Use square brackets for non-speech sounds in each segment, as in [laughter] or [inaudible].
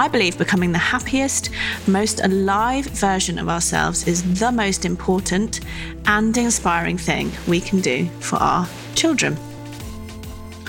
I believe becoming the happiest, most alive version of ourselves is the most important and inspiring thing we can do for our children.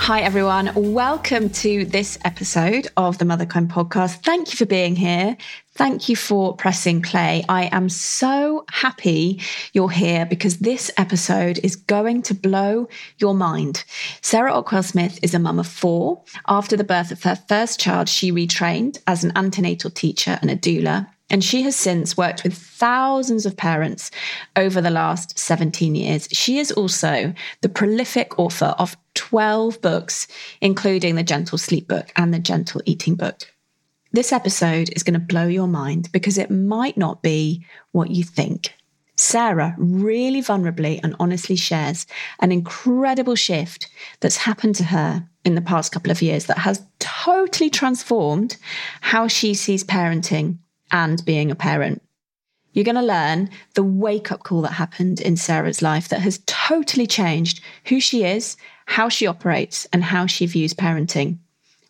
Hi, everyone. Welcome to this episode of the Motherkind podcast. Thank you for being here. Thank you for pressing play. I am so happy you're here because this episode is going to blow your mind. Sarah Ockwell Smith is a mum of four. After the birth of her first child, she retrained as an antenatal teacher and a doula and she has since worked with thousands of parents over the last 17 years. She is also the prolific author of 12 books, including the Gentle Sleep book and the Gentle Eating book. This episode is going to blow your mind because it might not be what you think. Sarah really vulnerably and honestly shares an incredible shift that's happened to her in the past couple of years that has totally transformed how she sees parenting and being a parent. You're going to learn the wake up call that happened in Sarah's life that has totally changed who she is, how she operates, and how she views parenting.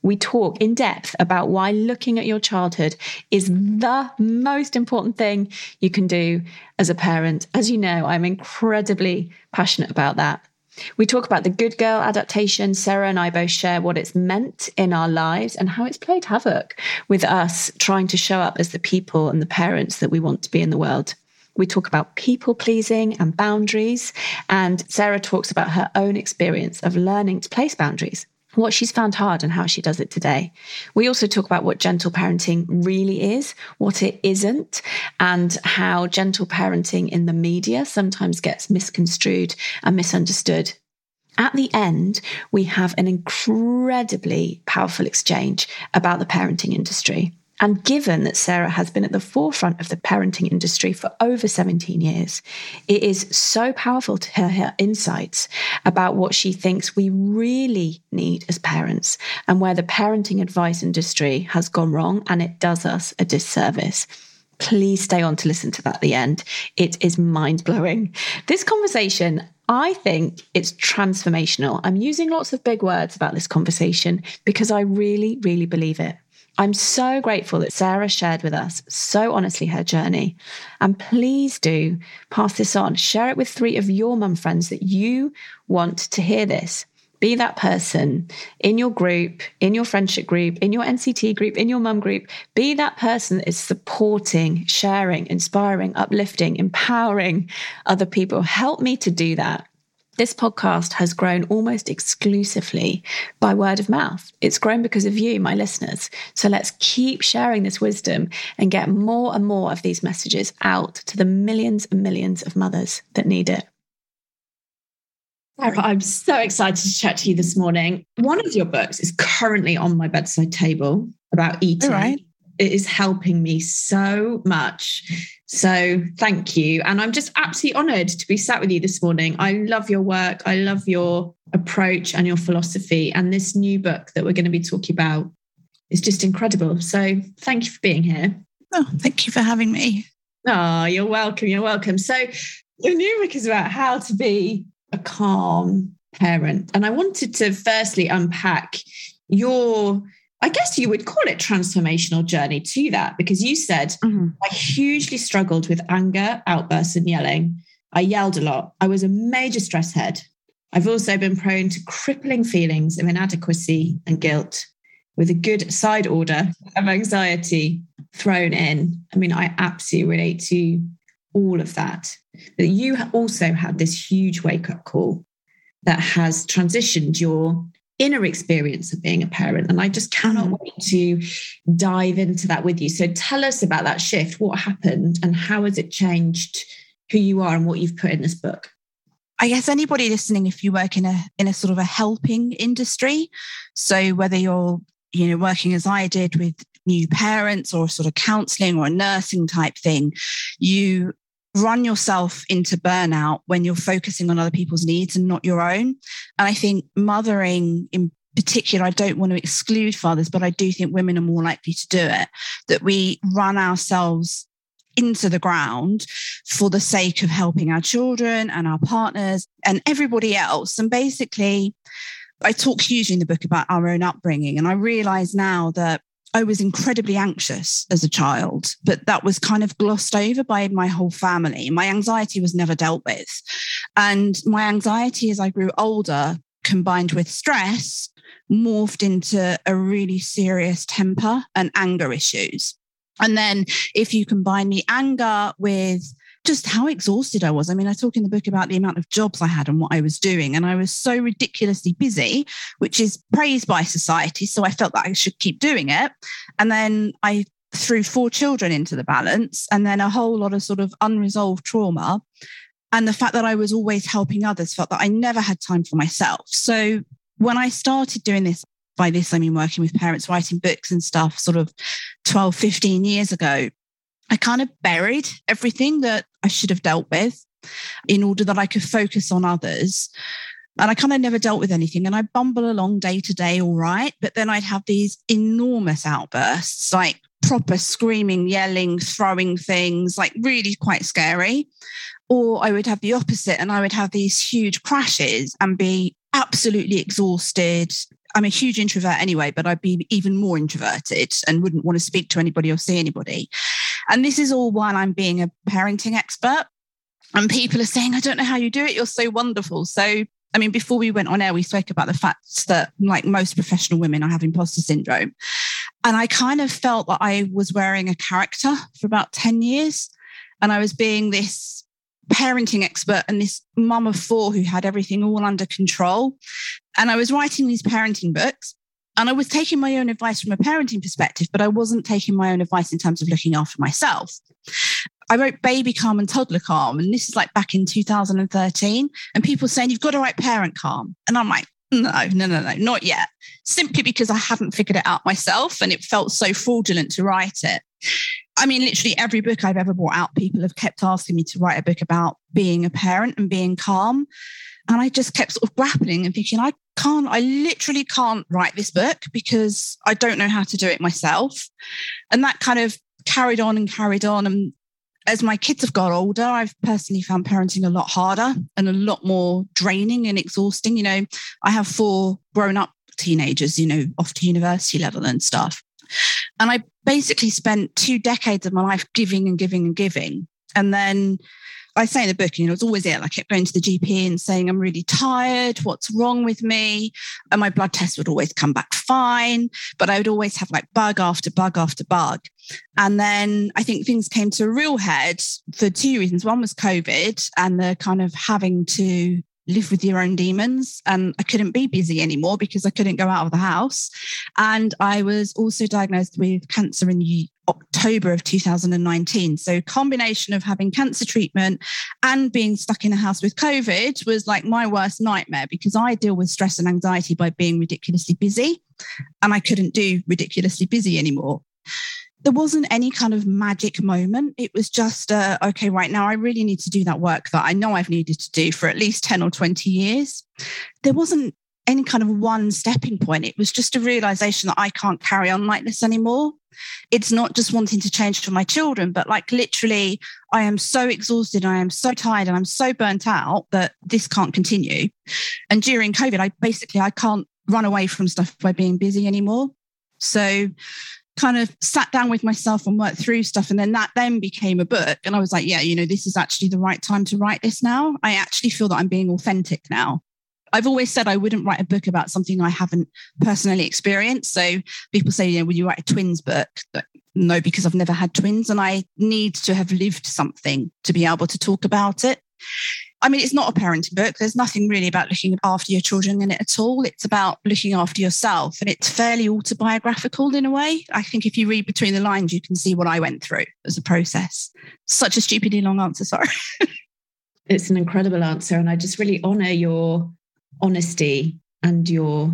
We talk in depth about why looking at your childhood is the most important thing you can do as a parent. As you know, I'm incredibly passionate about that. We talk about the Good Girl adaptation. Sarah and I both share what it's meant in our lives and how it's played havoc with us trying to show up as the people and the parents that we want to be in the world. We talk about people pleasing and boundaries. And Sarah talks about her own experience of learning to place boundaries what she's found hard and how she does it today. We also talk about what gentle parenting really is, what it isn't, and how gentle parenting in the media sometimes gets misconstrued and misunderstood. At the end, we have an incredibly powerful exchange about the parenting industry. And given that Sarah has been at the forefront of the parenting industry for over 17 years, it is so powerful to hear her insights about what she thinks we really need as parents and where the parenting advice industry has gone wrong and it does us a disservice please stay on to listen to that at the end. It is mind blowing. This conversation, I think it's transformational. I'm using lots of big words about this conversation because I really, really believe it. I'm so grateful that Sarah shared with us so honestly her journey. And please do pass this on. Share it with three of your mum friends that you want to hear this. Be that person in your group, in your friendship group, in your NCT group, in your mum group. Be that person that is supporting, sharing, inspiring, uplifting, empowering other people. Help me to do that. This podcast has grown almost exclusively by word of mouth. It's grown because of you, my listeners. So let's keep sharing this wisdom and get more and more of these messages out to the millions and millions of mothers that need it. Sarah, I'm so excited to chat to you this morning. One of your books is currently on my bedside table about eating. All right it is helping me so much. So thank you. And I'm just absolutely honored to be sat with you this morning. I love your work. I love your approach and your philosophy. And this new book that we're going to be talking about is just incredible. So thank you for being here. Oh, thank you for having me. Oh, you're welcome. You're welcome. So the new book is about how to be a calm parent. And I wanted to firstly unpack your I guess you would call it transformational journey to that because you said mm-hmm. I hugely struggled with anger, outbursts, and yelling. I yelled a lot. I was a major stress head. I've also been prone to crippling feelings of inadequacy and guilt with a good side order of anxiety thrown in. I mean, I absolutely relate to all of that. But you also had this huge wake up call that has transitioned your inner experience of being a parent. And I just cannot mm. wait to dive into that with you. So tell us about that shift. What happened and how has it changed who you are and what you've put in this book? I guess anybody listening, if you work in a in a sort of a helping industry, so whether you're you know working as I did with new parents or sort of counseling or a nursing type thing, you run yourself into burnout when you're focusing on other people's needs and not your own. And I think mothering in particular, I don't want to exclude fathers, but I do think women are more likely to do it, that we run ourselves into the ground for the sake of helping our children and our partners and everybody else. And basically, I talk hugely in the book about our own upbringing. And I realize now that I was incredibly anxious as a child, but that was kind of glossed over by my whole family. My anxiety was never dealt with. And my anxiety as I grew older, combined with stress, morphed into a really serious temper and anger issues. And then if you combine the anger with just how exhausted I was. I mean, I talk in the book about the amount of jobs I had and what I was doing. And I was so ridiculously busy, which is praised by society. So I felt that I should keep doing it. And then I threw four children into the balance and then a whole lot of sort of unresolved trauma. And the fact that I was always helping others felt that I never had time for myself. So when I started doing this, by this, I mean working with parents, writing books and stuff, sort of 12, 15 years ago, I kind of buried everything that I should have dealt with in order that I could focus on others. And I kind of never dealt with anything. And I bumble along day to day, all right. But then I'd have these enormous outbursts, like proper screaming, yelling, throwing things, like really quite scary. Or I would have the opposite and I would have these huge crashes and be absolutely exhausted, I'm a huge introvert anyway, but I'd be even more introverted and wouldn't want to speak to anybody or see anybody. And this is all while I'm being a parenting expert. And people are saying, I don't know how you do it. You're so wonderful. So, I mean, before we went on air, we spoke about the fact that, like most professional women, I have imposter syndrome. And I kind of felt that I was wearing a character for about 10 years. And I was being this parenting expert and this mum of four who had everything all under control. And I was writing these parenting books and I was taking my own advice from a parenting perspective, but I wasn't taking my own advice in terms of looking after myself. I wrote Baby Calm and Toddler Calm, and this is like back in 2013. And people saying, You've got to write Parent Calm. And I'm like, No, no, no, no, not yet. Simply because I hadn't figured it out myself and it felt so fraudulent to write it. I mean, literally every book I've ever brought out, people have kept asking me to write a book about being a parent and being calm. And I just kept sort of grappling and thinking, I can't, I literally can't write this book because I don't know how to do it myself. And that kind of carried on and carried on. And as my kids have got older, I've personally found parenting a lot harder and a lot more draining and exhausting. You know, I have four grown up teenagers, you know, off to university level and stuff. And I basically spent two decades of my life giving and giving and giving. And then I say in the book, you know, it's always ill. I kept going to the GP and saying, I'm really tired. What's wrong with me? And my blood test would always come back fine, but I would always have like bug after bug after bug. And then I think things came to a real head for two reasons. One was COVID and the kind of having to live with your own demons. And I couldn't be busy anymore because I couldn't go out of the house. And I was also diagnosed with cancer in October of 2019. So combination of having cancer treatment and being stuck in a house with COVID was like my worst nightmare because I deal with stress and anxiety by being ridiculously busy and I couldn't do ridiculously busy anymore there wasn't any kind of magic moment. It was just, uh, okay, right now I really need to do that work that I know I've needed to do for at least 10 or 20 years. There wasn't any kind of one stepping point. It was just a realization that I can't carry on like this anymore. It's not just wanting to change for my children, but like literally, I am so exhausted, I am so tired, and I'm so burnt out that this can't continue. And during COVID, I basically I can't run away from stuff by being busy anymore. So kind of sat down with myself and worked through stuff. And then that then became a book. And I was like, yeah, you know, this is actually the right time to write this now. I actually feel that I'm being authentic now. I've always said I wouldn't write a book about something I haven't personally experienced. So people say, you know, will you write a twins book? No, because I've never had twins and I need to have lived something to be able to talk about it. I mean, it's not a parenting book. There's nothing really about looking after your children in it at all. It's about looking after yourself. And it's fairly autobiographical in a way. I think if you read between the lines, you can see what I went through as a process. Such a stupidly long answer, sorry. [laughs] it's an incredible answer. And I just really honor your honesty and your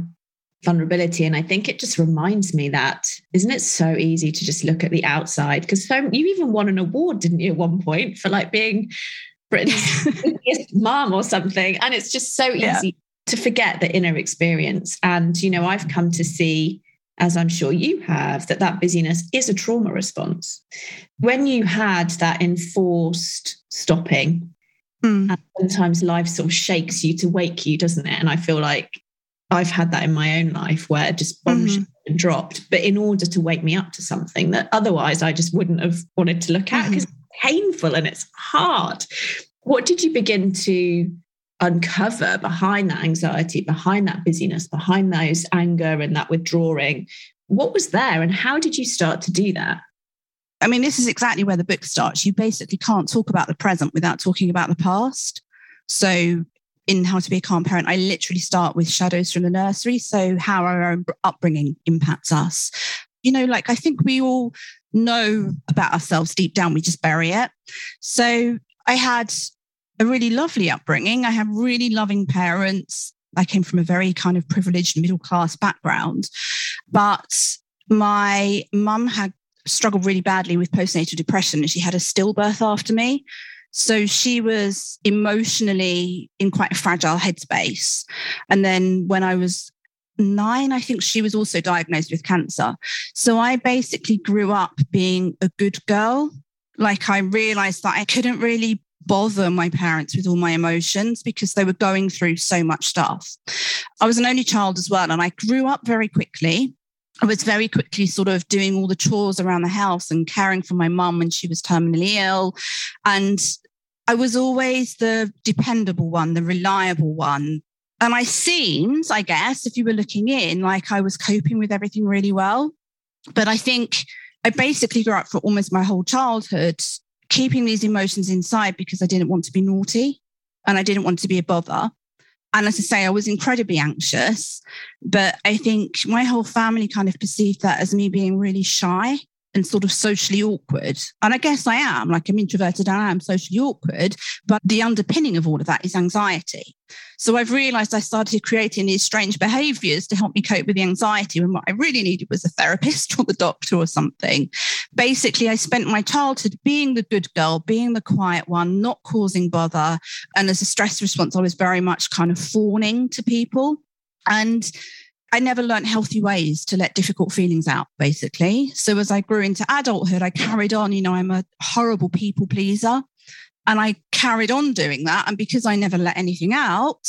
vulnerability. And I think it just reminds me that isn't it so easy to just look at the outside? Because so you even won an award, didn't you, at one point for like being Britain's [laughs] mom or something. And it's just so easy yeah. to forget the inner experience. And, you know, I've come to see, as I'm sure you have, that that busyness is a trauma response. When you had that enforced stopping, mm. sometimes life sort of shakes you to wake you, doesn't it? And I feel like I've had that in my own life where just bombs mm-hmm. dropped, but in order to wake me up to something that otherwise I just wouldn't have wanted to look at because mm-hmm. it's painful and it's hard. What did you begin to uncover behind that anxiety, behind that busyness, behind those anger and that withdrawing? What was there and how did you start to do that? I mean, this is exactly where the book starts. You basically can't talk about the present without talking about the past. So in How to Be a Calm Parent, I literally start with shadows from the nursery. So, how our own upbringing impacts us. You know, like I think we all know about ourselves deep down, we just bury it. So, I had a really lovely upbringing. I have really loving parents. I came from a very kind of privileged middle class background, but my mum had struggled really badly with postnatal depression and she had a stillbirth after me. So she was emotionally in quite a fragile headspace. And then when I was nine, I think she was also diagnosed with cancer. So I basically grew up being a good girl. Like I realized that I couldn't really bother my parents with all my emotions because they were going through so much stuff. I was an only child as well, and I grew up very quickly. I was very quickly sort of doing all the chores around the house and caring for my mum when she was terminally ill. And I was always the dependable one, the reliable one. And I seemed, I guess, if you were looking in, like I was coping with everything really well. But I think I basically grew up for almost my whole childhood keeping these emotions inside because I didn't want to be naughty and I didn't want to be a bother. And as I say, I was incredibly anxious, but I think my whole family kind of perceived that as me being really shy and sort of socially awkward. And I guess I am, like I'm introverted and I am socially awkward, but the underpinning of all of that is anxiety. So I've realized I started creating these strange behaviors to help me cope with the anxiety when what I really needed was a therapist [laughs] or the doctor or something. Basically, I spent my childhood being the good girl, being the quiet one, not causing bother. And as a stress response, I was very much kind of fawning to people. And I never learned healthy ways to let difficult feelings out, basically. So as I grew into adulthood, I carried on, you know, I'm a horrible people pleaser. And I carried on doing that. And because I never let anything out,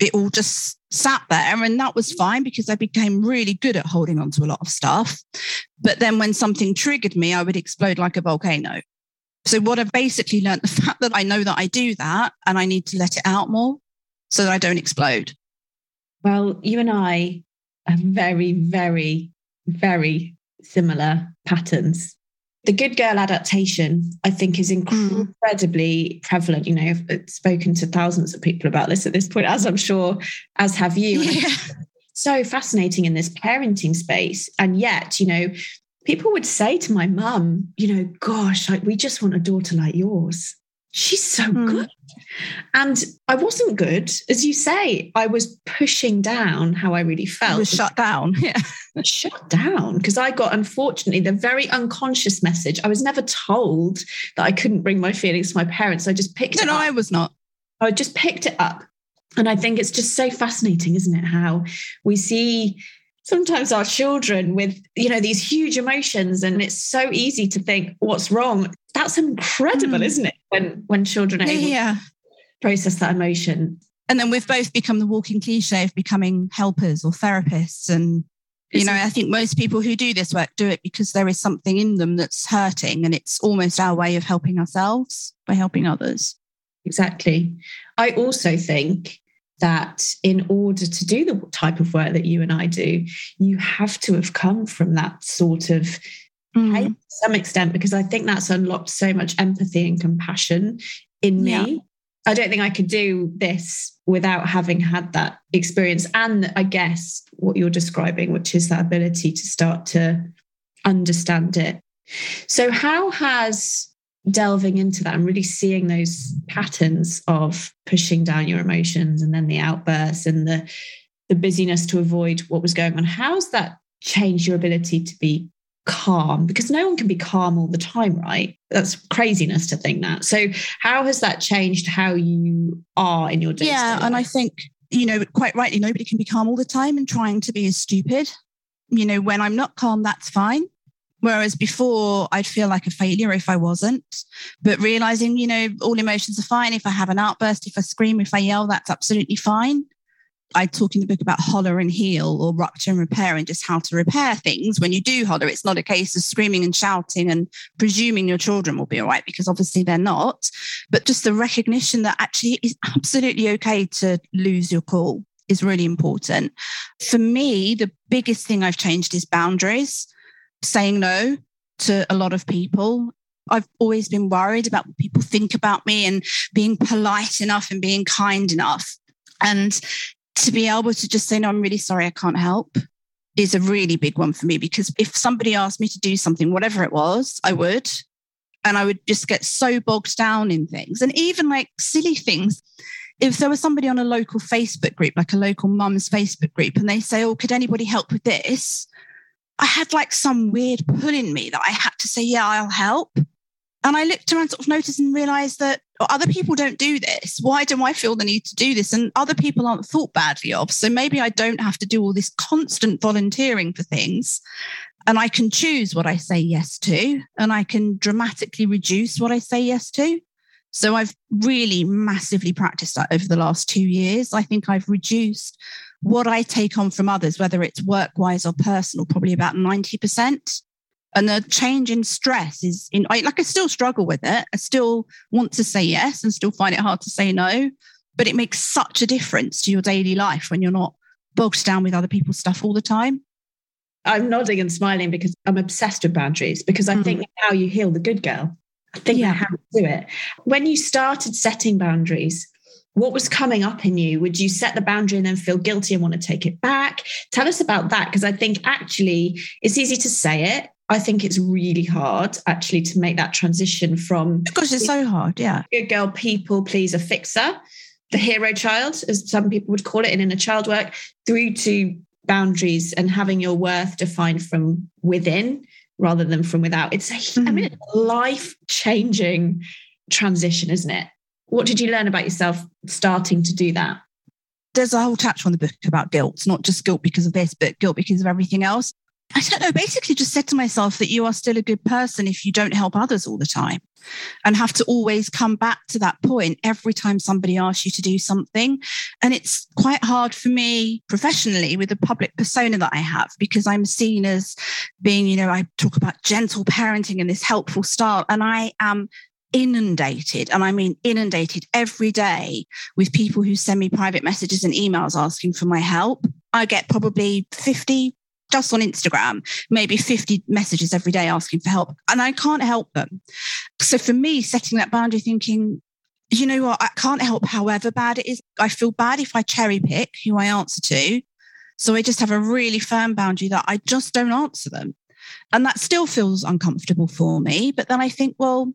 it all just sat there. And that was fine because I became really good at holding on to a lot of stuff. But then when something triggered me, I would explode like a volcano. So what I've basically learned [laughs] the fact that I know that I do that and I need to let it out more so that I don't explode. Well, you and I very, very, very similar patterns. The good girl adaptation, I think, is hmm. incredibly prevalent. You know, I've spoken to thousands of people about this at this point, as I'm sure, as have you. Yeah. So fascinating in this parenting space. And yet, you know, people would say to my mum, you know, gosh, like we just want a daughter like yours she's so mm. good. And I wasn't good, as you say. I was pushing down how I really felt. was shut down. [laughs] Yeah. shut down. Because I got, unfortunately, the very unconscious message. I was never told that I couldn't bring my feelings to my parents. I just picked no, it no, up. I was not. I just picked it up. And I think it's just so fascinating, isn't it? How we see sometimes our children with you know these huge emotions and it's so easy to think what's wrong that's incredible mm. isn't it when when children are able yeah. Process that emotion and then we've both become the walking cliche of becoming helpers or therapists and you know i think most people who do this work do it because there is something in them that's hurting and it's almost our way of helping ourselves by helping others exactly i also think that in order to do the type of work that you and I do, you have to have come from that sort of mm. to some extent, because I think that's unlocked so much empathy and compassion in me. Yeah. I don't think I could do this without having had that experience. And I guess what you're describing, which is that ability to start to understand it. So, how has delving into that and really seeing those patterns of pushing down your emotions and then the outbursts and the the busyness to avoid what was going on. How's that changed your ability to be calm? Because no one can be calm all the time, right? That's craziness to think that. So, how has that changed how you are in your day? Yeah, and I think you know, quite rightly, nobody can be calm all the time and trying to be as stupid. You know, when I'm not calm, that's fine. Whereas before, I'd feel like a failure if I wasn't. But realizing, you know, all emotions are fine. If I have an outburst, if I scream, if I yell, that's absolutely fine. I talk in the book about holler and heal or rupture and repair and just how to repair things. When you do holler, it's not a case of screaming and shouting and presuming your children will be all right, because obviously they're not. But just the recognition that actually it's absolutely okay to lose your cool is really important. For me, the biggest thing I've changed is boundaries, saying no to a lot of people I've always been worried about what people think about me and being polite enough and being kind enough. And to be able to just say, no, I'm really sorry, I can't help is a really big one for me because if somebody asked me to do something, whatever it was, I would. And I would just get so bogged down in things and even like silly things. If there was somebody on a local Facebook group, like a local mum's Facebook group, and they say, Oh, could anybody help with this? I had like some weird pull in me that I had to say, Yeah, I'll help. And I looked around, sort of noticed and realized that other people don't do this. Why do I feel the need to do this? And other people aren't thought badly of. So maybe I don't have to do all this constant volunteering for things. And I can choose what I say yes to, and I can dramatically reduce what I say yes to. So I've really massively practiced that over the last two years. I think I've reduced what I take on from others, whether it's work wise or personal, probably about 90% and the change in stress is in I, like i still struggle with it i still want to say yes and still find it hard to say no but it makes such a difference to your daily life when you're not bogged down with other people's stuff all the time i'm nodding and smiling because i'm obsessed with boundaries because i mm. think how you heal the good girl i think yeah. how to do it when you started setting boundaries what was coming up in you? Would you set the boundary and then feel guilty and want to take it back? Tell us about that because I think actually it's easy to say it I think it's really hard actually to make that transition from because it's so hard, yeah. Good girl, people pleaser, fixer, the hero child, as some people would call it in inner child work, through to boundaries and having your worth defined from within rather than from without. It's a, mm. I mean, mm. life changing transition, isn't it? What did you learn about yourself starting to do that? There's a whole chapter on the book about guilt, it's not just guilt because of this, but guilt because of everything else. I don't know, basically just said to myself that you are still a good person if you don't help others all the time and have to always come back to that point every time somebody asks you to do something. And it's quite hard for me professionally with the public persona that I have because I'm seen as being, you know, I talk about gentle parenting and this helpful style. And I am inundated, and I mean inundated every day with people who send me private messages and emails asking for my help. I get probably 50 just on Instagram, maybe 50 messages every day asking for help, and I can't help them. So for me, setting that boundary, thinking, you know what, I can't help however bad it is. I feel bad if I cherry pick who I answer to. So I just have a really firm boundary that I just don't answer them. And that still feels uncomfortable for me. But then I think, well,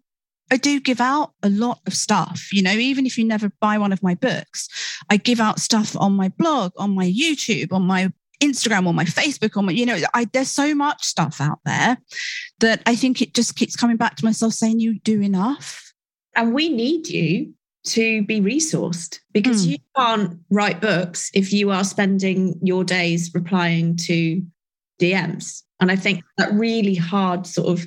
I do give out a lot of stuff. You know, even if you never buy one of my books, I give out stuff on my blog, on my YouTube, on my Instagram or my Facebook or my, you know, I, there's so much stuff out there that I think it just keeps coming back to myself saying, you do enough. And we need you to be resourced because mm. you can't write books if you are spending your days replying to DMs. And I think that really hard sort of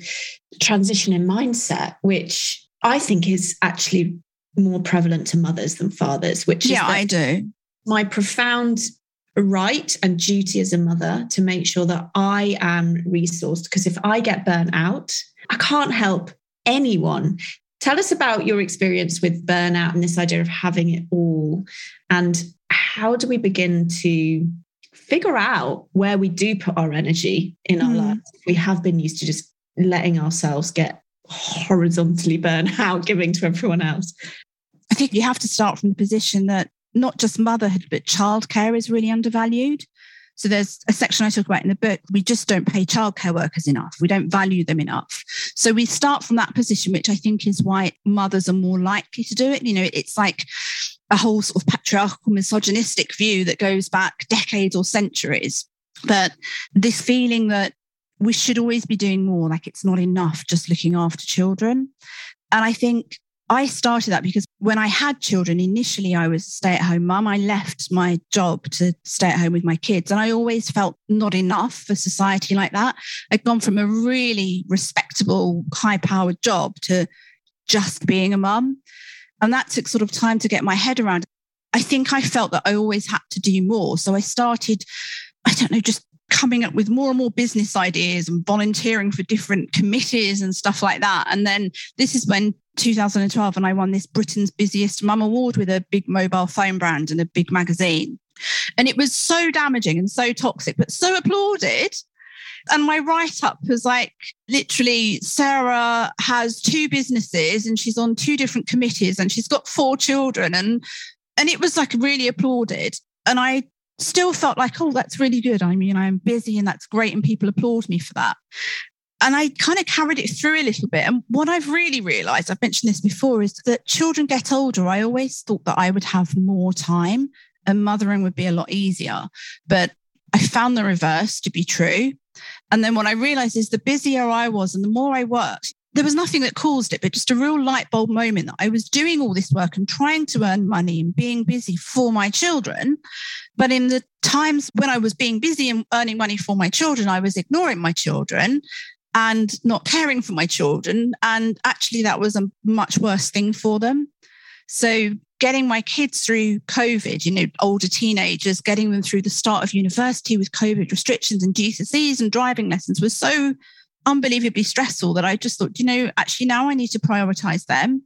transition in mindset, which I think is actually more prevalent to mothers than fathers, which yeah, I do. My profound right and duty as a mother to make sure that I am resourced. Because if I get burnt out, I can't help anyone. Tell us about your experience with burnout and this idea of having it all. And how do we begin to figure out where we do put our energy in our mm. lives? We have been used to just letting ourselves get horizontally burnt [laughs] out, giving to everyone else. I think you have to start from the position that not just motherhood, but childcare is really undervalued. So there's a section I talk about in the book. We just don't pay childcare workers enough. We don't value them enough. So we start from that position, which I think is why mothers are more likely to do it. You know, it's like a whole sort of patriarchal misogynistic view that goes back decades or centuries. But this feeling that we should always be doing more, like it's not enough just looking after children. And I think I started that because when I had children, initially I was a stay at home mum. I left my job to stay at home with my kids. And I always felt not enough for society like that. I'd gone from a really respectable, high powered job to just being a mum. And that took sort of time to get my head around. I think I felt that I always had to do more. So I started, I don't know, just coming up with more and more business ideas and volunteering for different committees and stuff like that. And then this is when 2012 and I won this Britain's Busiest Mum Award with a big mobile phone brand and a big magazine. And it was so damaging and so toxic, but so applauded. And my write up was like literally Sarah has two businesses and she's on two different committees and she's got four children and and it was like really applauded. And I still felt like, oh, that's really good. I mean, I'm busy and that's great. And people applaud me for that. And I kind of carried it through a little bit. And what I've really realized, I've mentioned this before, is that children get older. I always thought that I would have more time and mothering would be a lot easier. But I found the reverse to be true. And then what I realized is the busier I was and the more I worked, there was nothing that caused it, but just a real light bulb moment that I was doing all this work and trying to earn money and being busy for my children. But in the times when I was being busy and earning money for my children, I was ignoring my children and not caring for my children. And actually, that was a much worse thing for them. So, getting my kids through COVID, you know, older teenagers, getting them through the start of university with COVID restrictions and GCSEs and driving lessons was so unbelievably stressful that I just thought, you know, actually now I need to prioritize them,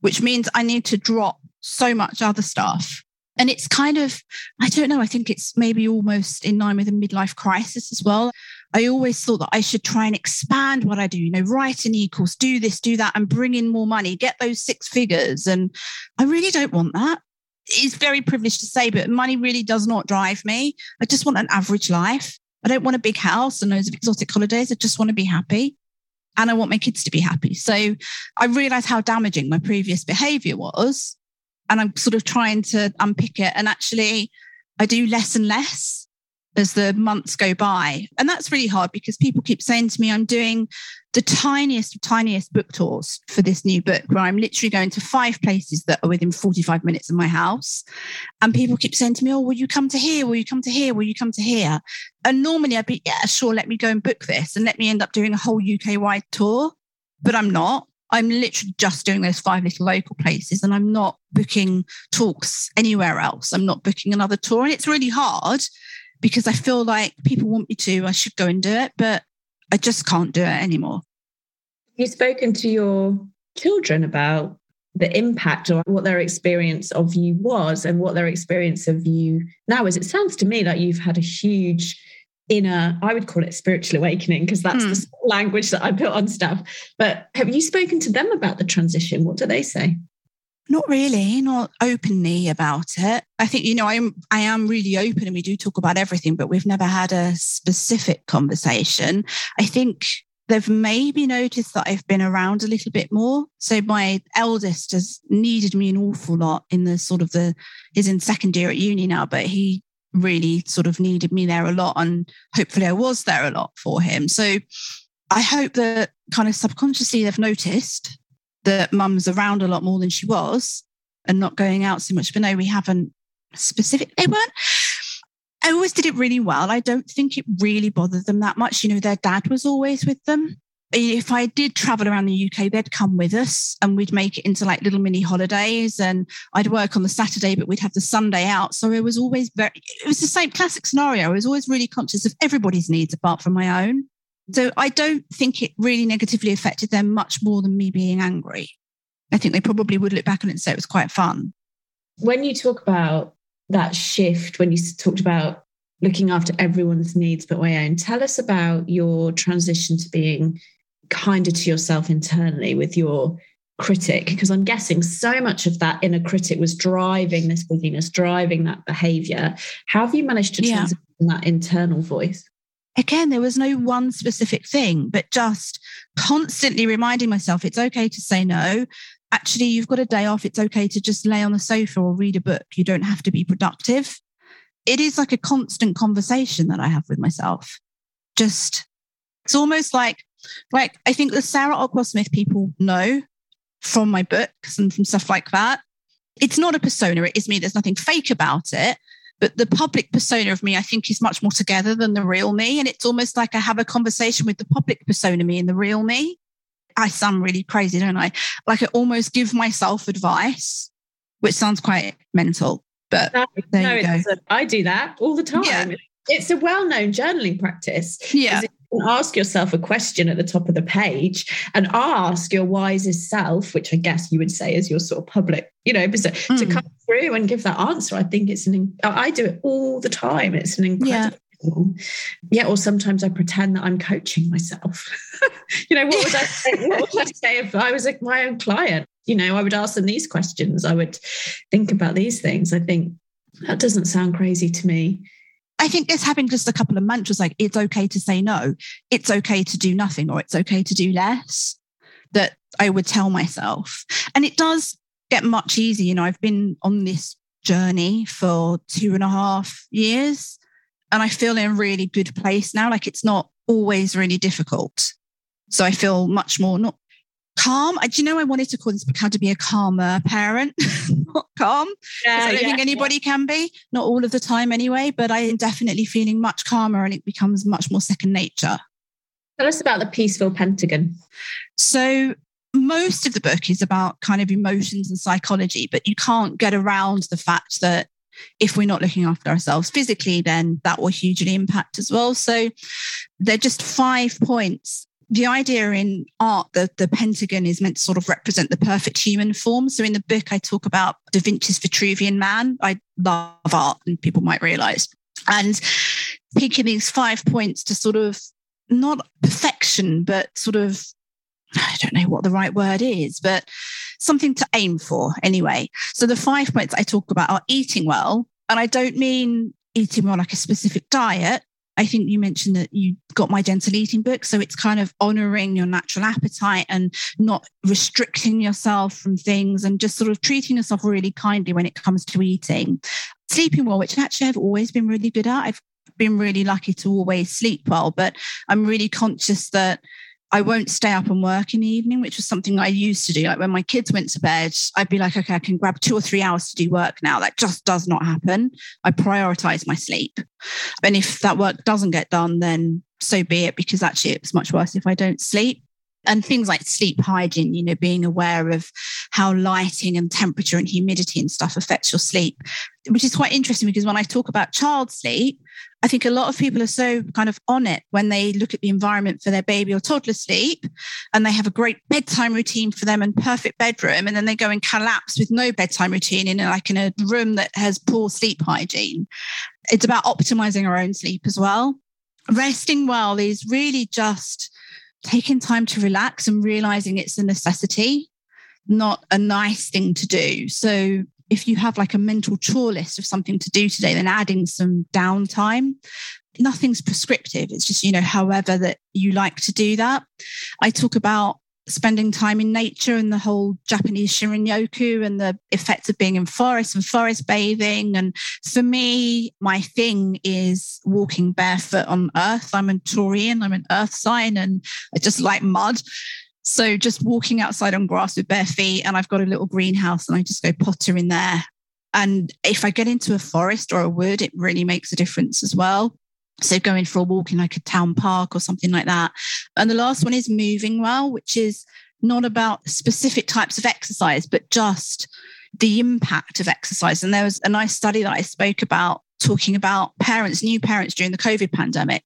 which means I need to drop so much other stuff. And it's kind of, I don't know, I think it's maybe almost in line with a midlife crisis as well. I always thought that I should try and expand what I do, you know, write an e-course, do this, do that, and bring in more money, get those six figures. And I really don't want that. It's very privileged to say, but money really does not drive me. I just want an average life. I don't want a big house and loads of exotic holidays. I just want to be happy and I want my kids to be happy. So I realized how damaging my previous behavior was. And I'm sort of trying to unpick it. And actually, I do less and less as the months go by. And that's really hard because people keep saying to me, I'm doing the tiniest, tiniest book tours for this new book where I'm literally going to five places that are within 45 minutes of my house. And mm-hmm. people keep saying to me, Oh, will you come to here? Will you come to here? Will you come to here? And normally I'd be, Yeah, sure, let me go and book this and let me end up doing a whole UK wide tour. But I'm not. I'm literally just doing those five little local places and I'm not booking talks anywhere else. I'm not booking another tour. And it's really hard because I feel like people want me to, I should go and do it, but I just can't do it anymore. You've spoken to your children about the impact or what their experience of you was and what their experience of you now is. It sounds to me like you've had a huge inner, I would call it spiritual awakening, because that's hmm. the language that I put on stuff. But have you spoken to them about the transition? What do they say? Not really, not openly about it. I think, you know, I'm I am really open and we do talk about everything, but we've never had a specific conversation. I think they've maybe noticed that I've been around a little bit more. So my eldest has needed me an awful lot in the sort of the he's in second year at uni now, but he really sort of needed me there a lot. And hopefully I was there a lot for him. So I hope that kind of subconsciously they've noticed that mum's around a lot more than she was and not going out so much. But no, we haven't specific. They weren't. I always did it really well. I don't think it really bothered them that much. You know, their dad was always with them. If I did travel around the UK, they'd come with us and we'd make it into like little mini holidays. And I'd work on the Saturday, but we'd have the Sunday out. So it was always very, it was the same classic scenario. I was always really conscious of everybody's needs apart from my own. So I don't think it really negatively affected them much more than me being angry. I think they probably would look back on it and say it was quite fun. When you talk about that shift, when you talked about looking after everyone's needs but my own, tell us about your transition to being kinder to yourself internally with your critic because i'm guessing so much of that inner critic was driving this busyness driving that behavior how have you managed to transition yeah. that internal voice again, there was no one specific thing, but just constantly reminding myself it's okay to say no. Actually, you've got a day off. It's okay to just lay on the sofa or read a book. You don't have to be productive. It is like a constant conversation that I have with myself. Just, it's almost like, like I think the Sarah Ockwell Smith people know from my books and from stuff like that. It's not a persona, it is me. There's nothing fake about it. But the public persona of me, I think, is much more together than the real me. And it's almost like I have a conversation with the public persona me and the real me. I sound really crazy, don't I? Like I almost give myself advice, which sounds quite mental. But no, there no, you go. I do that all the time. Yeah. It's a well known journaling practice. Yeah ask yourself a question at the top of the page and ask your wisest self, which I guess you would say is your sort of public, you know, mm. to hmm. come through and give that answer. I think it's an, I do it all the time. It's an incredible. Yeah. yeah, or sometimes I pretend that I'm coaching myself. [laughs] you know, what would I say? [laughs] what would I say if I was like my own client? You know, I would ask them these questions. I would think about these things. I think that doesn't sound crazy to me. I think it's having just a couple of mantras like it's okay to say no, it's okay to do nothing, or it's okay to do less that I would tell myself. And it does get much easier. You know, I've been on this journey for two and a half years and I feel in a really good place now. Like it's not always really difficult. So I feel much more not calm. Do you know I wanted to call this book how to be a calmer parent, [laughs] not calm. Yeah, I don't yeah, think anybody yeah. can be, not all of the time anyway, but I am definitely feeling much calmer and it becomes much more second nature. Tell us about the peaceful pentagon. So most of the book is about kind of emotions and psychology, but you can't get around the fact that if we're not looking after ourselves physically, then that will hugely impact as well. So they're just five points the idea in art that the pentagon is meant to sort of represent the perfect human form. So in the book, I talk about Da Vinci's Vitruvian Man. I love art, and people might realize. And picking these five points to sort of not perfection, but sort of, I don't know what the right word is, but something to aim for anyway. So the five points I talk about are eating well. And I don't mean eating well like a specific diet, I think you mentioned that you got my gentle eating book. So it's kind of honoring your natural appetite and not restricting yourself from things and just sort of treating yourself really kindly when it comes to eating. Sleeping well, which actually I've always been really good at. I've been really lucky to always sleep well, but I'm really conscious that I won't stay up and work in the evening, which was something I used to do. Like when my kids went to bed, I'd be like, okay, I can grab two or three hours to do work now. That just does not happen. I prioritize my sleep. And if that work doesn't get done, then so be it, because actually it's much worse if I don't sleep and things like sleep hygiene, you know, being aware of how lighting and temperature and humidity and stuff affects your sleep, which is quite interesting because when I talk about child sleep, I think a lot of people are so kind of on it when they look at the environment for their baby or toddler sleep and they have a great bedtime routine for them and perfect bedroom. And then they go and collapse with no bedtime routine in like in a room that has poor sleep hygiene. It's about optimizing our own sleep as well. Resting well is really just taking time to relax and realizing it's a necessity, not a nice thing to do. So if you have like a mental chore list of something to do today, then adding some downtime. Nothing's prescriptive. It's just, you know, however that you like to do that. I talk about spending time in nature and the whole Japanese Shinrin-yoku and the effects of being in forest and forest bathing. And for me, my thing is walking barefoot on earth. I'm a Taurean, I'm an earth sign, and I just like mud. So just walking outside on grass with bare feet, and I've got a little greenhouse and I just go potter in there. And if I get into a forest or a wood, it really makes a difference as well. So going for a walk in like a town park or something like that. And the last one is moving well, which is not about specific types of exercise, but just the impact of exercise. And there was a nice study that I spoke about talking about parents, new parents during the COVID pandemic.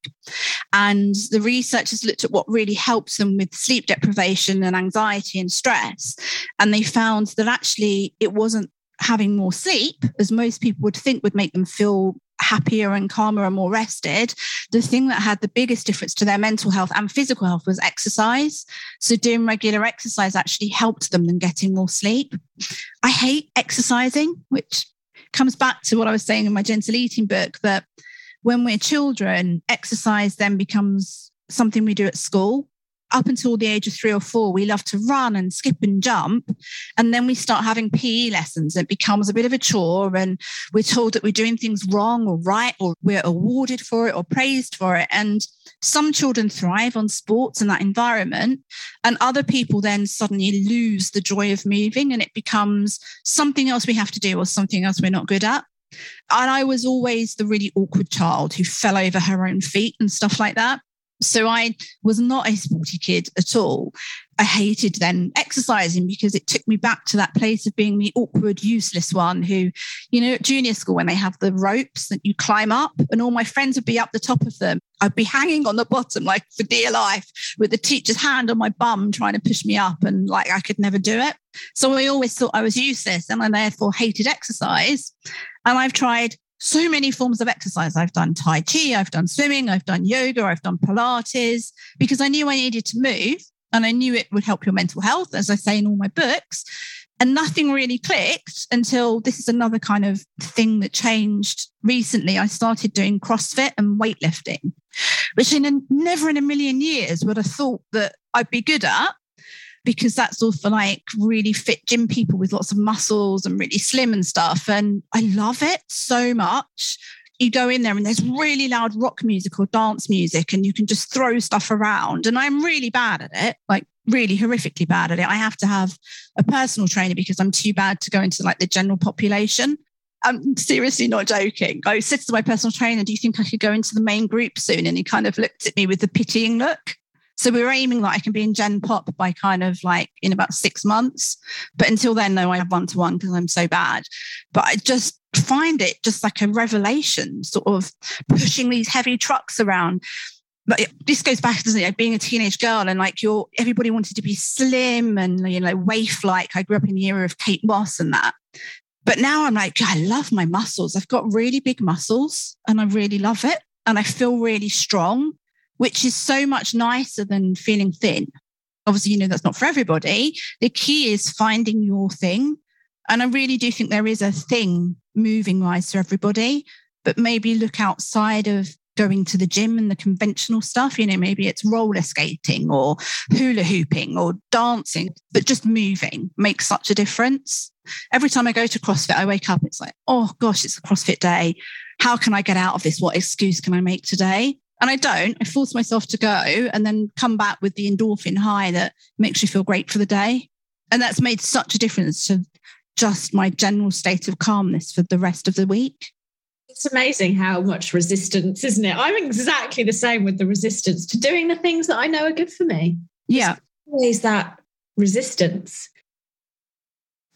And the researchers looked at what really helps them with sleep deprivation and anxiety and stress. And they found that actually it wasn't having more sleep, as most people would think would make them feel happier and calmer and more rested, the thing that had the biggest difference to their mental health and physical health was exercise. So doing regular exercise actually helped them than getting more sleep. I hate exercising, which comes back to what I was saying in my gentle eating book that when we're children, exercise then becomes something we do at school up until the age of three or four, we love to run and skip and jump. And then we start having PE lessons. It becomes a bit of a chore, and we're told that we're doing things wrong or right, or we're awarded for it or praised for it. And some children thrive on sports in that environment, and other people then suddenly lose the joy of moving, and it becomes something else we have to do or something else we're not good at. And I was always the really awkward child who fell over her own feet and stuff like that. So I was not a sporty kid at all. I hated then exercising because it took me back to that place of being the awkward, useless one who, you know, at junior school when they have the ropes that you climb up and all my friends would be up the top of them. I'd be hanging on the bottom like for dear life with the teacher's hand on my bum trying to push me up and like I could never do it. So I always thought I was useless and I therefore hated exercise. And I've tried so many forms of exercise. I've done Tai Chi, I've done swimming, I've done yoga, I've done Pilates because I knew I needed to move and I knew it would help your mental health, as I say in all my books. And nothing really clicked until this is another kind of thing that changed recently. I started doing CrossFit and weightlifting, which in a, never in a million years would have thought that I'd be good at because that's all for like really fit gym people with lots of muscles and really slim and stuff. And I love it so much. You go in there and there's really loud rock music or dance music, and you can just throw stuff around. And I'm really bad at it, like really horrifically bad at it. I have to have a personal trainer because I'm too bad to go into like the general population. I'm seriously not joking. I said to my personal trainer, Do you think I could go into the main group soon? And he kind of looked at me with a pitying look. So we are aiming that I can be in Gen Pop by kind of like in about six months. But until then, no, I have one to one because I'm so bad. But I just find it just like a revelation, sort of pushing these heavy trucks around. But it, this goes back, doesn't it? being a teenage girl and like you're everybody wanted to be slim and you know waif like. I grew up in the era of Kate Moss and that. But now I'm like, I love my muscles. I've got really big muscles and I really love it. And I feel really strong which is so much nicer than feeling thin. Obviously, you know, that's not for everybody. The key is finding your thing. And I really do think there is a thing moving wise for everybody, but maybe look outside of going to the gym and the conventional stuff. You know, maybe it's roller skating or hula hooping or dancing, but just moving makes such a difference. Every time I go to CrossFit, I wake up, it's like, oh gosh, it's a CrossFit day. How can I get out of this? What excuse can I make today? And I don't. I force myself to go and then come back with the endorphin high that makes you feel great for the day. And that's made such a difference to just my general state of calmness for the rest of the week. It's amazing how much resistance, isn't it? I'm exactly the same with the resistance to doing the things that I know are good for me. Yeah. There's always that resistance.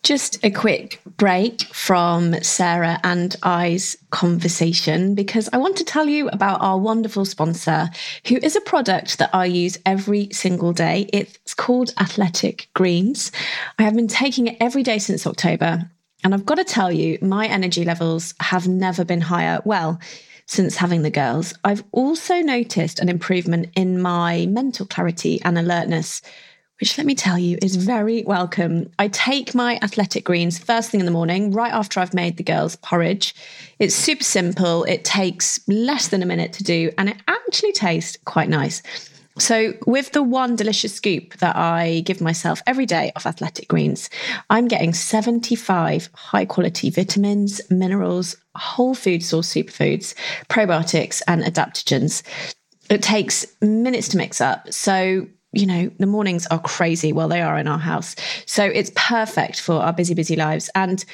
Just a quick break from Sarah and I's conversation because I want to tell you about our wonderful sponsor, who is a product that I use every single day. It's called Athletic Greens. I have been taking it every day since October, and I've got to tell you, my energy levels have never been higher. Well, since having the girls, I've also noticed an improvement in my mental clarity and alertness which let me tell you is very welcome. I take my athletic greens first thing in the morning, right after I've made the girls' porridge. It's super simple, it takes less than a minute to do, and it actually tastes quite nice. So, with the one delicious scoop that I give myself every day of athletic greens, I'm getting 75 high quality vitamins, minerals, whole food source superfoods, probiotics, and adaptogens. It takes minutes to mix up. So, you know, the mornings are crazy. Well, they are in our house. So it's perfect for our busy, busy lives. And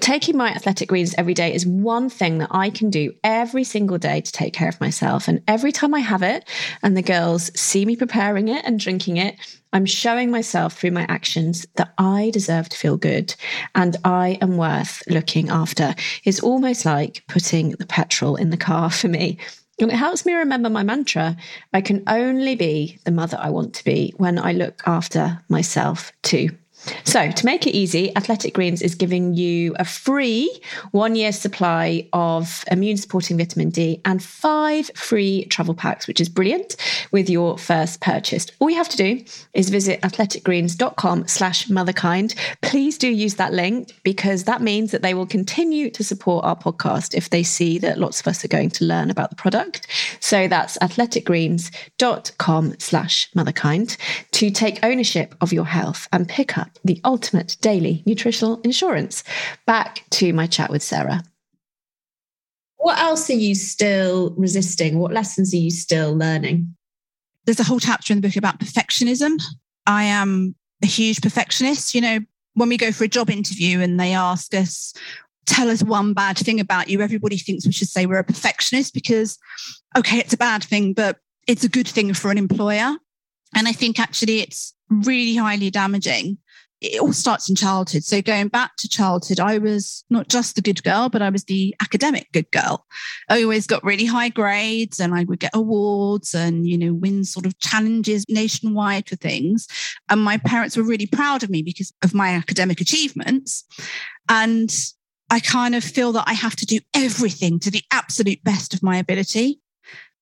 taking my athletic greens every day is one thing that I can do every single day to take care of myself. And every time I have it and the girls see me preparing it and drinking it, I'm showing myself through my actions that I deserve to feel good and I am worth looking after. It's almost like putting the petrol in the car [laughs] for me. And it helps me remember my mantra I can only be the mother I want to be when I look after myself too. So, to make it easy, Athletic Greens is giving you a free one year supply of immune supporting vitamin D and five free travel packs, which is brilliant with your first purchase. All you have to do is visit athleticgreens.com slash motherkind. Please do use that link because that means that they will continue to support our podcast if they see that lots of us are going to learn about the product. So that's athleticgreens.com slash motherkind to take ownership of your health and pick up the ultimate daily nutritional insurance. Back to my chat with Sarah. What else are you still resisting? What lessons are you still learning? There's a whole chapter in the book about perfectionism. I am a huge perfectionist. You know, when we go for a job interview and they ask us, tell us one bad thing about you, everybody thinks we should say we're a perfectionist because, okay, it's a bad thing, but it's a good thing for an employer. And I think actually it's really highly damaging it all starts in childhood. So going back to childhood, I was not just the good girl, but I was the academic good girl. I always got really high grades and I would get awards and, you know, win sort of challenges nationwide for things. And my parents were really proud of me because of my academic achievements. And I kind of feel that I have to do everything to the absolute best of my ability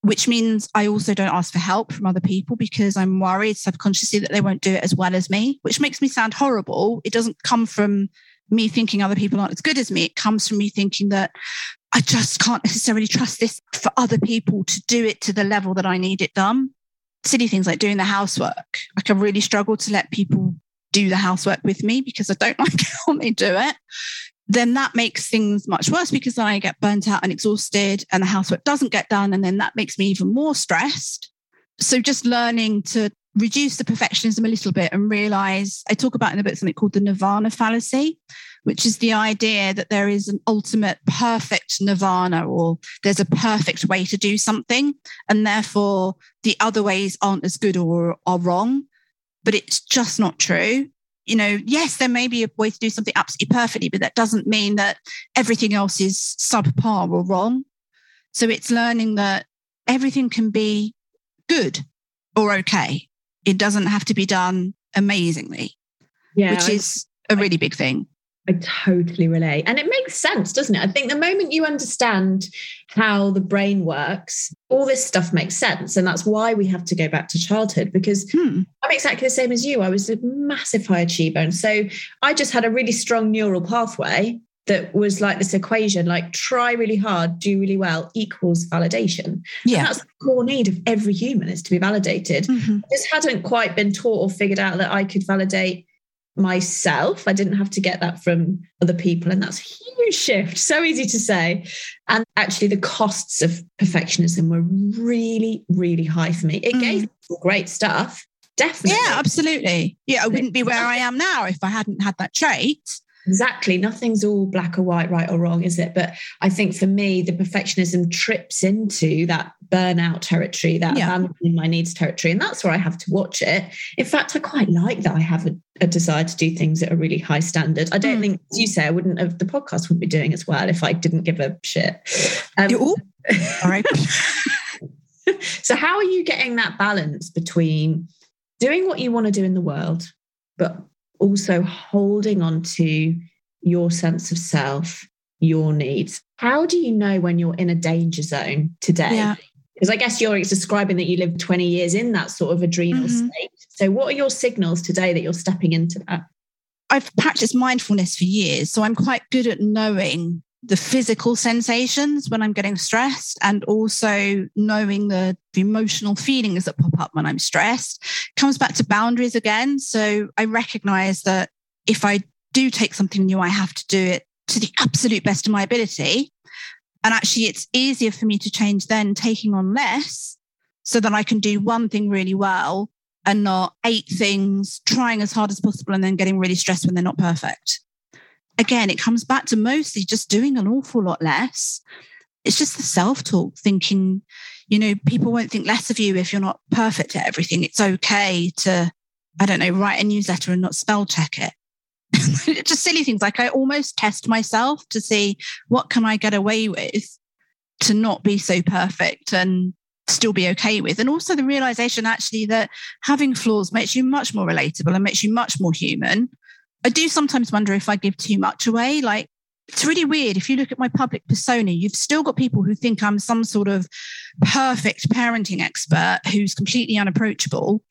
which means I also don't ask for help from other people because I'm worried subconsciously that they won't do it as well as me, which makes me sound horrible. It doesn't come from me thinking other people aren't as good as me. It comes from me thinking that I just can't necessarily trust this for other people to do it to the level that I need it done. Silly things like doing the housework. Like I really struggle to let people do the housework with me because I don't [laughs] like how they do it then that makes things much worse because I get burnt out and exhausted and the housework doesn't get done. And then that makes me even more stressed. So just learning to reduce the perfectionism a little bit and realize I talk about in the book something called the nirvana fallacy, which is the idea that there is an ultimate perfect nirvana or there's a perfect way to do something. And therefore the other ways aren't as good or are wrong. But it's just not true you know, yes, there may be a way to do something absolutely perfectly, but that doesn't mean that everything else is subpar or wrong. So it's learning that everything can be good or okay. It doesn't have to be done amazingly, yeah, which is a really big thing. I totally relate. And it makes sense, doesn't it? I think the moment you understand how the brain works, all this stuff makes sense. And that's why we have to go back to childhood because hmm. I'm exactly the same as you. I was a massive high achiever. And so I just had a really strong neural pathway that was like this equation like try really hard, do really well equals validation. Yeah. And that's the core need of every human is to be validated. Mm-hmm. I just hadn't quite been taught or figured out that I could validate myself. I didn't have to get that from other people. And that's a huge shift. So easy to say. And actually, the costs of perfectionism were really, really high for me. It mm. gave great stuff. Definitely. Yeah, absolutely. Yeah, I wouldn't be where I am now if I hadn't had that trait. Exactly. Nothing's all black or white, right or wrong, is it? But I think for me, the perfectionism trips into that burnout territory, that yeah. abandoning my needs territory. And that's where I have to watch it. In fact, I quite like that I have a, a desire to do things at a really high standard. I don't mm. think, as you say, I wouldn't have the podcast wouldn't be doing as well if I didn't give a shit. Um, all [laughs] right. so how are you getting that balance between doing what you want to do in the world, but also holding on to your sense of self, your needs. How do you know when you're in a danger zone today? Yeah. Because I guess you're describing that you lived 20 years in that sort of adrenal mm-hmm. state. So, what are your signals today that you're stepping into that? I've practiced mindfulness for years. So, I'm quite good at knowing the physical sensations when I'm getting stressed and also knowing the, the, emotional feelings that pop up when I'm stressed comes back to boundaries again. So I recognize that if I do take something new, I have to do it to the absolute best of my ability. And actually, it's easier for me to change then taking on less so that I can do one thing really well and not eight things, trying as hard as possible and then getting really stressed when they're not perfect again, it comes back to mostly just doing an awful lot less. It's just the self talk, thinking, you know, people won't think less of you if you're not perfect at everything. It's okay to, I don't know, write a newsletter and not spell check it. [laughs] just silly things like I almost test myself to see what can I get away with to not be so perfect and still be okay with. And also the realization actually that having flaws makes you much more relatable and makes you much more human I do sometimes wonder if I give too much away. Like, it's really weird. If you look at my public persona, you've still got people who think I'm some sort of perfect parenting expert who's completely unapproachable.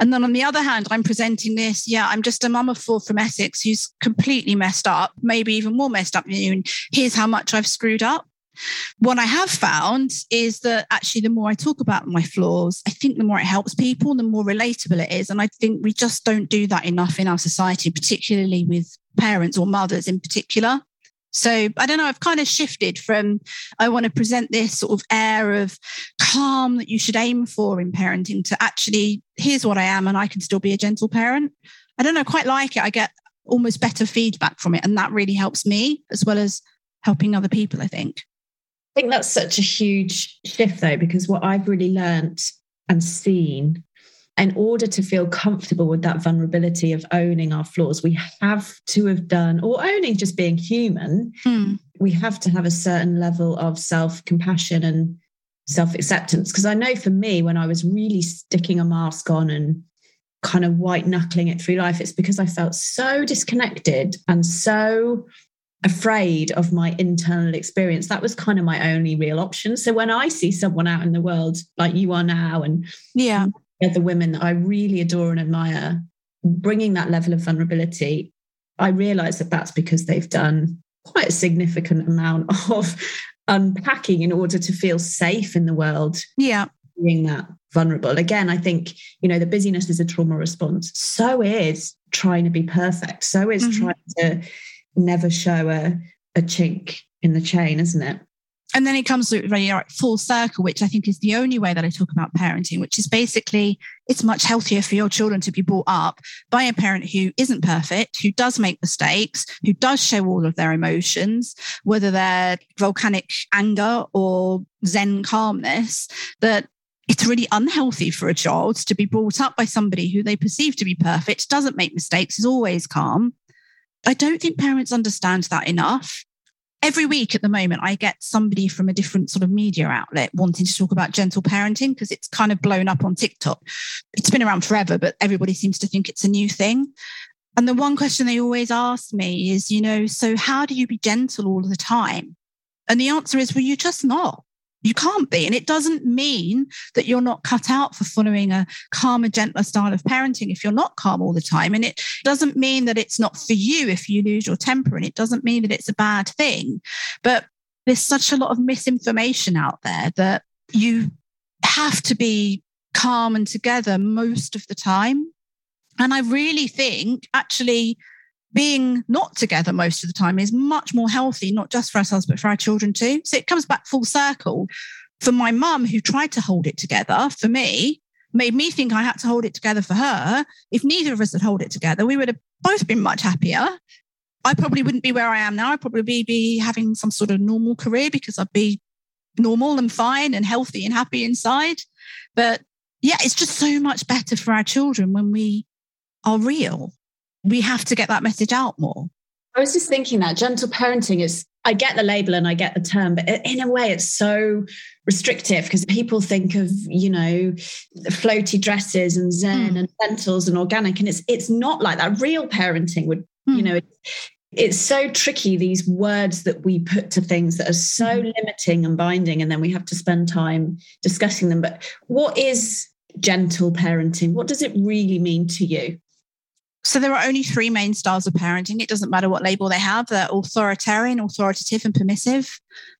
And then on the other hand, I'm presenting this, yeah, I'm just a mum of four from Essex who's completely messed up, maybe even more messed up than you. And here's how much I've screwed up. What I have found is that actually, the more I talk about my flaws, I think the more it helps people, the more relatable it is. And I think we just don't do that enough in our society, particularly with parents or mothers in particular. So I don't know, I've kind of shifted from I want to present this sort of air of calm that you should aim for in parenting to actually, here's what I am, and I can still be a gentle parent. I don't know, quite like it. I get almost better feedback from it. And that really helps me as well as helping other people, I think. I think that's such a huge shift, though, because what I've really learnt and seen in order to feel comfortable with that vulnerability of owning our flaws, we have to have done, or owning just being human, mm. we have to have a certain level of self compassion and self acceptance. Because I know for me, when I was really sticking a mask on and kind of white knuckling it through life, it's because I felt so disconnected and so afraid of my internal experience. That was kind of my only real option. So when I see someone out in the world like you are now, and yeah, the women that I really adore and admire, bringing that level of vulnerability, I realize that that's because they've done quite a significant amount [laughs] of unpacking in order to feel safe in the world. Yeah. Being that vulnerable. Again, I think, you know, the busyness is a trauma response. So is trying to be perfect. So is mm-hmm. trying to never show a, a chink in the chain, isn't it? and then it comes to full circle, which I think is the only way that I talk about parenting, which is basically it's much healthier for your children to be brought up by a parent who isn't perfect, who does make mistakes, who does show all of their emotions, whether they're volcanic anger or Zen calmness, that it's really unhealthy for a child to be brought up by somebody who they perceive to be perfect, doesn't make mistakes, is always calm. I don't think parents understand that enough every week at the moment, I get somebody from a different sort of media outlet wanting to talk about gentle parenting because it's kind of blown up on TikTok. It's been around forever, but everybody seems to think it's a new thing. And the one question they always ask me is, you know, so how do you be gentle all the time? And the answer is, well, you're just not. You can't be. And it doesn't mean that you're not cut out for following a calmer, gentler style of parenting if you're not calm all the time. And it doesn't mean that it's not for you if you lose your temper. And it doesn't mean that it's a bad thing. But there's such a lot of misinformation out there that you have to be calm and together most of the time. And I really think actually being not together most of the time is much more healthy, not just for ourselves, but for our children too. So it comes back full circle. For my mum, who tried to hold it together, for me, made me think I had to hold it together for her. If neither of us had held it together, we would have both been much happier. I probably wouldn't be where I am now. I'd probably be having some sort of normal career because I'd be normal and fine and healthy and happy inside. But yeah, it's just so much better for our children when we are real we have to get that message out more. I was just thinking that gentle parenting is, I get the label and I get the term, but in a way it's so restrictive because people think of, you know, floaty dresses and zen mm. and lentils and organic. And it's it's not like that. Real parenting would, mm. you know, it's so tricky, these words that we put to things that are so mm. limiting and binding. And then we have to spend time discussing them. But what is gentle parenting? What does it really mean to you? So there are only three main styles of parenting. It doesn't matter what label they have. They're authoritarian, authoritative, and permissive.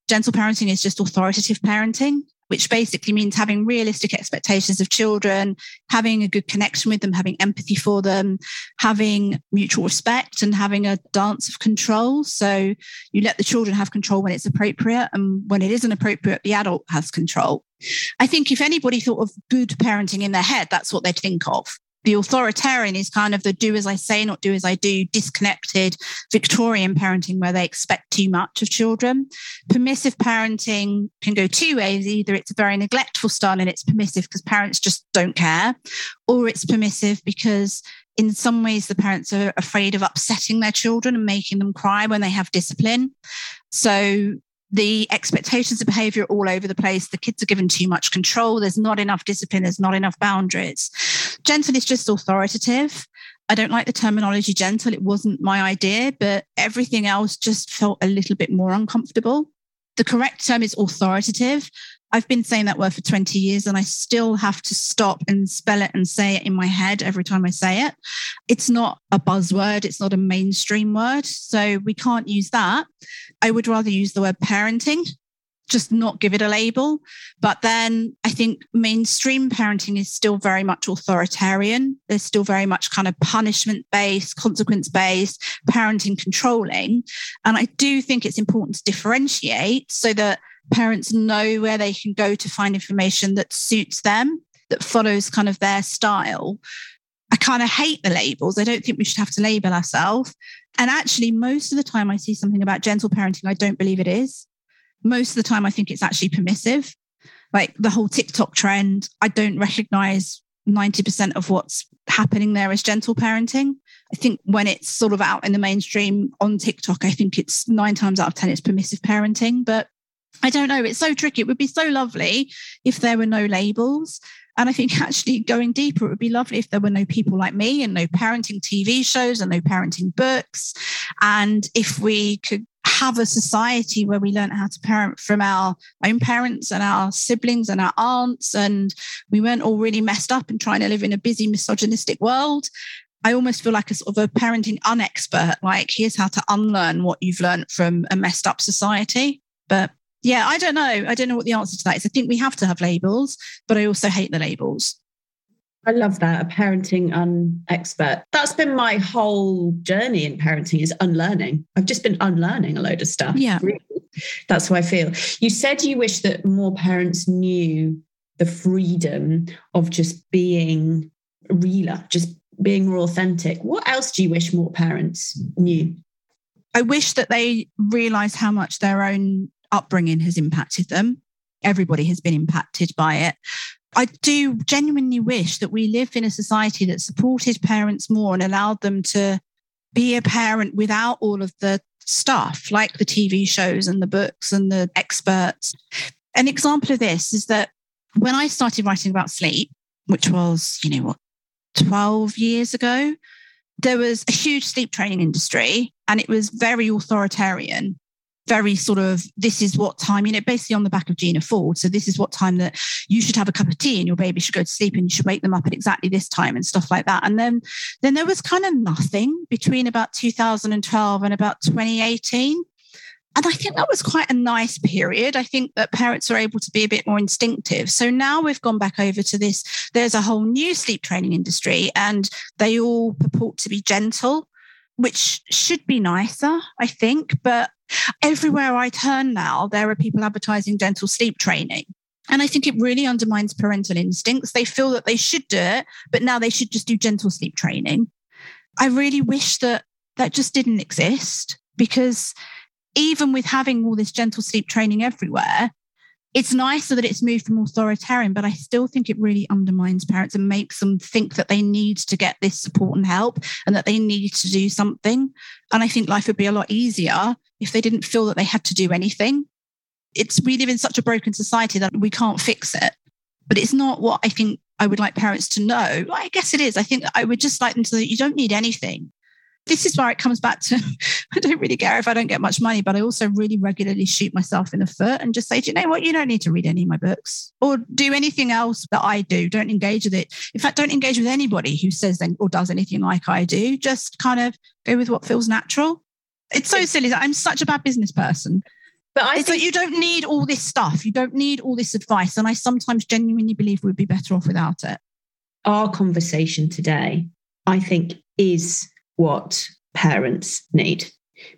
Gentle parenting is just authoritative parenting, which basically means having realistic expectations of children, having a good connection with them, having empathy for them, having mutual respect, and having a dance of control. So you let the children have control when it's appropriate, and when it isn't appropriate, the adult has control. I think if anybody thought of good parenting in their head, that's what they'd think of the authoritarian is kind of the do as I say, not do as I do, disconnected Victorian parenting where they expect too much of children. Permissive parenting can go two ways. Either it's a very neglectful style and it's permissive because parents just don't care, or it's permissive because in some ways the parents are afraid of upsetting their children and making them cry when they have discipline. So the expectations of behavior all over the place. The kids are given too much control. There's not enough discipline. There's not enough boundaries. Gentle is just authoritative. I don't like the terminology gentle. It wasn't my idea, but everything else just felt a little bit more uncomfortable. The correct term is authoritative. I've been saying that word for 20 years and I still have to stop and spell it and say it in my head every time I say it. It's not a buzzword, it's not a mainstream word. So we can't use that. I would rather use the word parenting just not give it a label. But then I think mainstream parenting is still very much authoritarian. There's still very much kind of punishment based, consequence based, parenting controlling. And I do think it's important to differentiate so that parents know where they can go to find information that suits them, that follows kind of their style. I kind of hate the labels. I don't think we should have to label ourselves. And actually, most of the time I see something about gentle parenting, I don't believe it is most of the time, I think it's actually permissive. Like the whole TikTok trend, I don't recognize 90% of what's happening there as gentle parenting. I think when it's sort of out in the mainstream on TikTok, I think it's nine times out of 10, it's permissive parenting. But I don't know. It's so tricky. It would be so lovely if there were no labels. And I think [laughs] actually going deeper, it would be lovely if there were no people like me and no parenting TV shows and no parenting books. And if we could have a society where we learn how to parent from our own parents and our siblings and our aunts, and we weren't all really messed up and trying to live in a busy, misogynistic world. I almost feel like a sort of a parenting unexpert. Like, here's how to unlearn what you've learned from a messed up society. But yeah, I don't know. I don't know what the answer to that is. I think we have to have labels, but I also hate the labels. I love that. A parenting unexpert. That's been my whole journey in parenting is unlearning. I've just been unlearning a load of stuff. Yeah. Really. That's how I feel. You said you wish that more parents knew the freedom of just being realer, just being more authentic. What else do you wish more parents knew? I wish that they realize how much their own upbringing has impacted them. Everybody has been impacted by it. I do genuinely wish that we live in a society that supported parents more and allowed them to be a parent without all of the stuff like the TV shows and the books and the experts. An example of this is that when I started writing about sleep, which was, you know, what, 12 years ago, there was a huge sleep training industry and it was very authoritarian very sort of this is what time you know basically on the back of gina ford so this is what time that you should have a cup of tea and your baby should go to sleep and you should wake them up at exactly this time and stuff like that and then then there was kind of nothing between about 2012 and about 2018 and I think that was quite a nice period. I think that parents are able to be a bit more instinctive. So now we've gone back over to this. There's a whole new sleep training industry, and they all purport to be gentle, which should be nicer, I think. But Everywhere I turn now, there are people advertising gentle sleep training. And I think it really undermines parental instincts. They feel that they should do it, but now they should just do gentle sleep training. I really wish that that just didn't exist because even with having all this gentle sleep training everywhere, it's nicer that it's moved from authoritarian, but I still think it really undermines parents and makes them think that they need to get this support and help and that they need to do something. And I think life would be a lot easier if they didn't feel that they had to do anything. It's we live in such a broken society that we can't fix it. But it's not what I think I would like parents to know. I guess it is. I think I would just like them to know you don't need anything this is where it comes back to [laughs] I don't really care if I don't get much money, but I also really regularly shoot myself in the foot and just say, do you know what? You don't need to read any of my books or do anything else that I do. Don't engage with it. In fact, don't engage with anybody who says or does anything like I do. Just kind of go with what feels natural. It's so silly that I'm such a bad business person. But I it's think like you don't need all this stuff. You don't need all this advice. And I sometimes genuinely believe we'd be better off without it. Our conversation today, I think, is what parents need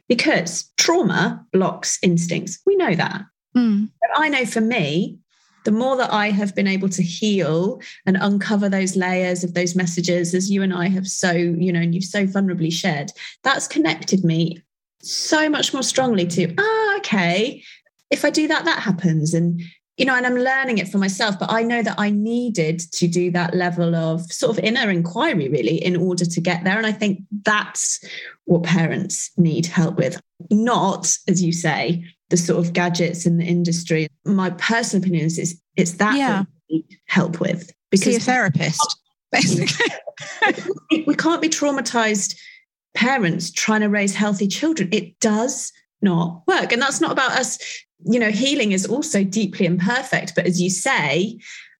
because trauma blocks instincts. We know that. Mm. But I know for me, the more that I have been able to heal and uncover those layers of those messages, as you and I have so, you know, and you've so vulnerably shared, that's connected me so much more strongly to, ah, okay, if I do that, that happens. And you know, and I'm learning it for myself, but I know that I needed to do that level of sort of inner inquiry really in order to get there. And I think that's what parents need help with, not, as you say, the sort of gadgets in the industry. My personal opinion is it's, it's that, yeah. that help with. Because See a therapist, basically. [laughs] we can't be traumatized parents trying to raise healthy children. It does not work. And that's not about us. You know, healing is also deeply imperfect. But as you say,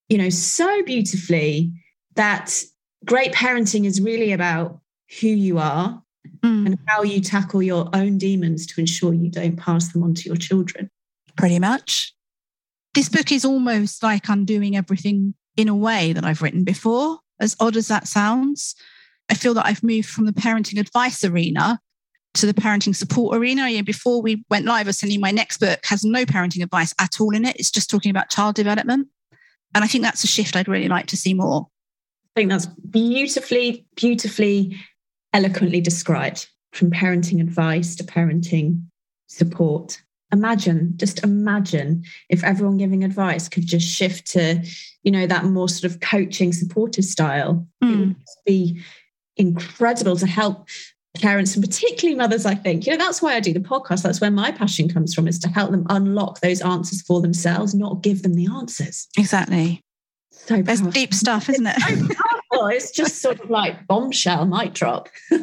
you know, so beautifully, that great parenting is really about who you are mm. and how you tackle your own demons to ensure you don't pass them on to your children. Pretty much. This book is almost like undoing everything in a way that I've written before, as odd as that sounds. I feel that I've moved from the parenting advice arena to the parenting support arena. Yeah, before we went live, I was you my next book has no parenting advice at all in it. It's just talking about child development. And I think that's a shift I'd really like to see more. I think that's beautifully, beautifully, eloquently described from parenting advice to parenting support. Imagine, just imagine if everyone giving advice could just shift to, you know, that more sort of coaching, supportive style. Mm. It would be incredible to help parents and particularly mothers i think. You know that's why i do the podcast. That's where my passion comes from is to help them unlock those answers for themselves not give them the answers. Exactly. So that's deep stuff isn't it? So it's just sort of like bombshell might drop. [laughs]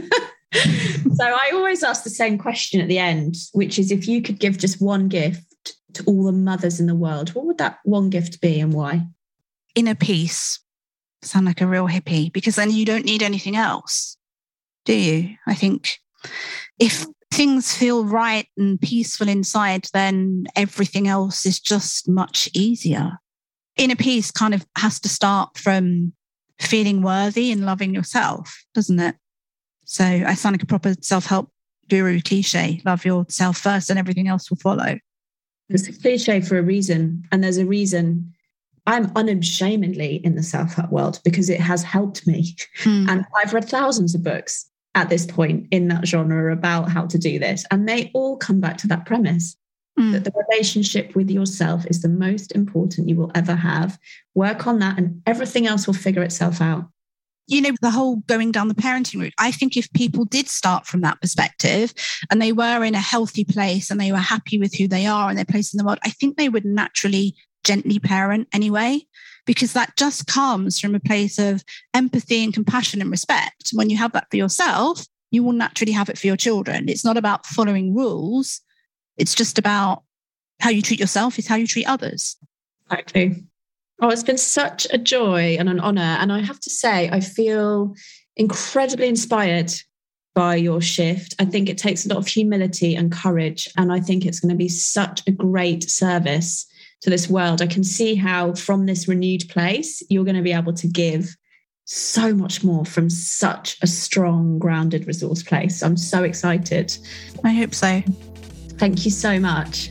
So i always ask the same question at the end which is if you could give just one gift to all the mothers in the world what would that one gift be and why? Inner peace. Sound like a real hippie because then you don't need anything else do you? I think if things feel right and peaceful inside, then everything else is just much easier. Inner peace kind of has to start from feeling worthy and loving yourself, doesn't it? So I sound like a proper self help guru cliche love yourself first and everything else will follow. It's a cliche for a reason. And there's a reason I'm unashamedly in the self help world because it has helped me. Hmm. And I've read thousands of books at this point in that genre about how to do this. And they all come back to that premise mm. that the relationship with yourself is the most important you will ever have. Work on that, and everything else will figure itself out. You know, the whole going down the parenting route. I think if people did start from that perspective and they were in a healthy place and they were happy with who they are and their place in the world, I think they would naturally gently parent anyway because that just comes from a place of empathy and compassion and respect. When you have that for yourself, you will naturally have it for your children. It's not about following rules, it's just about how you treat yourself, is how you treat others. Exactly. Oh, it's been such a joy and an honor. And I have to say, I feel incredibly inspired by your shift. I think it takes a lot of humility and courage. And I think it's going to be such a great service to this world, I can see how from this renewed place, you're going to be able to give so much more from such a strong, grounded resource place. I'm so excited. I hope so. Thank you so much.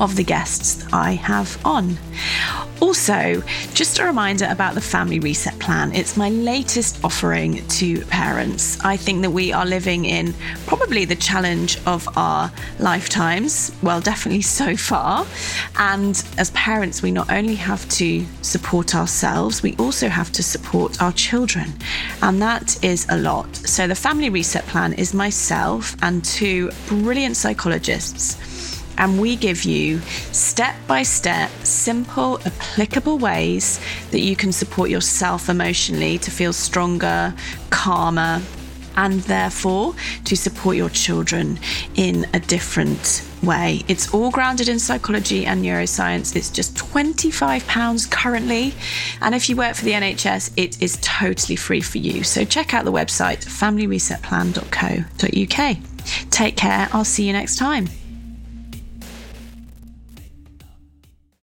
of the guests I have on. Also, just a reminder about the Family Reset Plan. It's my latest offering to parents. I think that we are living in probably the challenge of our lifetimes, well, definitely so far. And as parents, we not only have to support ourselves, we also have to support our children. And that is a lot. So, the Family Reset Plan is myself and two brilliant psychologists and we give you step by step, simple, applicable ways that you can support yourself emotionally to feel stronger, calmer, and therefore to support your children in a different way. It's all grounded in psychology and neuroscience. It's just £25 currently. And if you work for the NHS, it is totally free for you. So check out the website familyresetplan.co.uk. Take care. I'll see you next time.